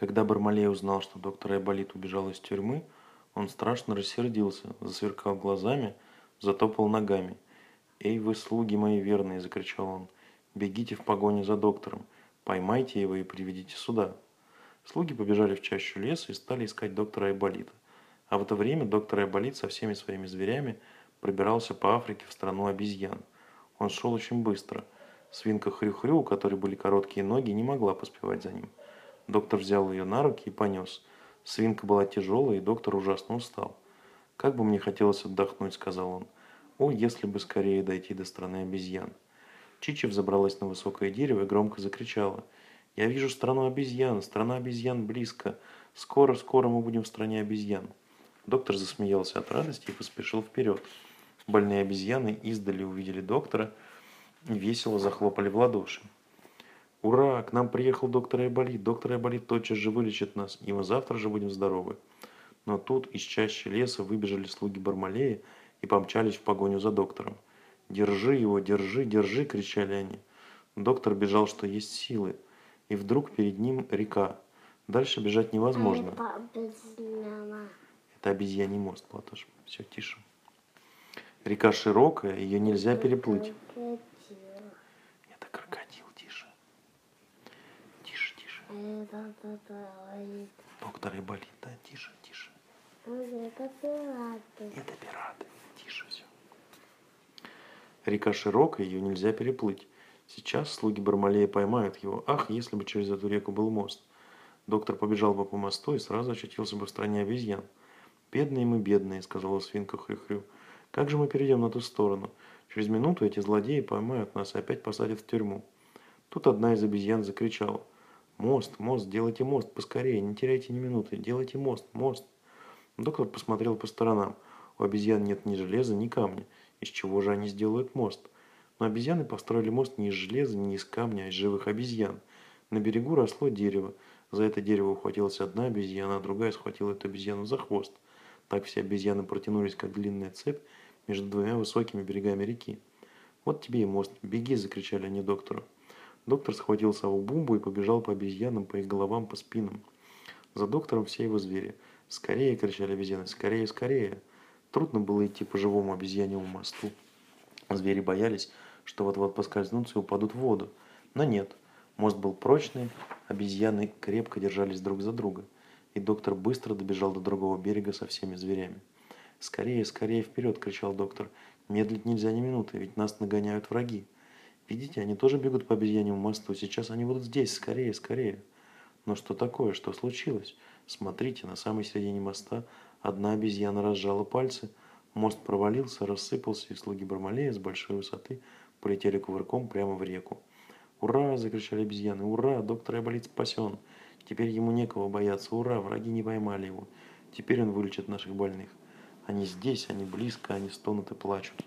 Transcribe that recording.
Когда Бармалей узнал, что доктор Айболит убежал из тюрьмы, он страшно рассердился, засверкал глазами, затопал ногами. «Эй, вы, слуги мои верные!» – закричал он. «Бегите в погоню за доктором, поймайте его и приведите сюда». Слуги побежали в чащу леса и стали искать доктора Айболита. А в это время доктор Айболит со всеми своими зверями пробирался по Африке в страну обезьян. Он шел очень быстро. Свинка Хрю-Хрю, у которой были короткие ноги, не могла поспевать за ним. Доктор взял ее на руки и понес. Свинка была тяжелая, и доктор ужасно устал. «Как бы мне хотелось отдохнуть», — сказал он. «О, если бы скорее дойти до страны обезьян». Чичи взобралась на высокое дерево и громко закричала. «Я вижу страну обезьян, страна обезьян близко. Скоро, скоро мы будем в стране обезьян». Доктор засмеялся от радости и поспешил вперед. Больные обезьяны издали увидели доктора и весело захлопали в ладоши. «Ура! К нам приехал доктор Айболит! Доктор Айболит тотчас же вылечит нас, и мы завтра же будем здоровы!» Но тут из чащи леса выбежали слуги Бармалея и помчались в погоню за доктором. «Держи его, держи, держи!» – кричали они. Доктор бежал, что есть силы, и вдруг перед ним река. Дальше бежать невозможно. Это обезьяний мост, Платош. Все, тише. Река широкая, ее нельзя переплыть. Это крокодил, тише. Тише, тише. Доктор Айболит, да, тише, тише. Это пираты. Тише все. Река широкая, ее нельзя переплыть. Сейчас слуги Бармалея поймают его. Ах, если бы через эту реку был мост. Доктор побежал бы по мосту и сразу очутился бы в стране обезьян. «Бедные мы, бедные», — сказала свинка Хрю-Хрю. «Как же мы перейдем на ту сторону? Через минуту эти злодеи поймают нас и опять посадят в тюрьму». Тут одна из обезьян закричала. «Мост, мост, делайте мост, поскорее, не теряйте ни минуты, делайте мост, мост». Доктор посмотрел по сторонам. У обезьян нет ни железа, ни камня. Из чего же они сделают мост? Но обезьяны построили мост не из железа, не из камня, а из живых обезьян. На берегу росло дерево. За это дерево ухватилась одна обезьяна, а другая схватила эту обезьяну за хвост. Так все обезьяны протянулись, как длинная цепь, между двумя высокими берегами реки. «Вот тебе и мост! Беги!» – закричали они доктору. Доктор схватил сову Бумбу и побежал по обезьянам, по их головам, по спинам. За доктором все его звери. «Скорее!» – кричали обезьяны. «Скорее, скорее!» Трудно было идти по живому обезьяньему мосту. Звери боялись, что вот-вот поскользнутся и упадут в воду. Но нет. Мост был прочный, обезьяны крепко держались друг за друга и доктор быстро добежал до другого берега со всеми зверями. «Скорее, скорее вперед!» – кричал доктор. «Медлить нельзя ни минуты, ведь нас нагоняют враги. Видите, они тоже бегут по обезьяньему мосту. Сейчас они будут здесь. Скорее, скорее!» «Но что такое? Что случилось?» «Смотрите, на самой середине моста одна обезьяна разжала пальцы, мост провалился, рассыпался, и слуги Бармалея с большой высоты полетели кувырком прямо в реку. «Ура!» – закричали обезьяны. «Ура! Доктор Айболит спасен!» Теперь ему некого бояться. Ура, враги не поймали его. Теперь он вылечит наших больных. Они здесь, они близко, они стонут и плачут.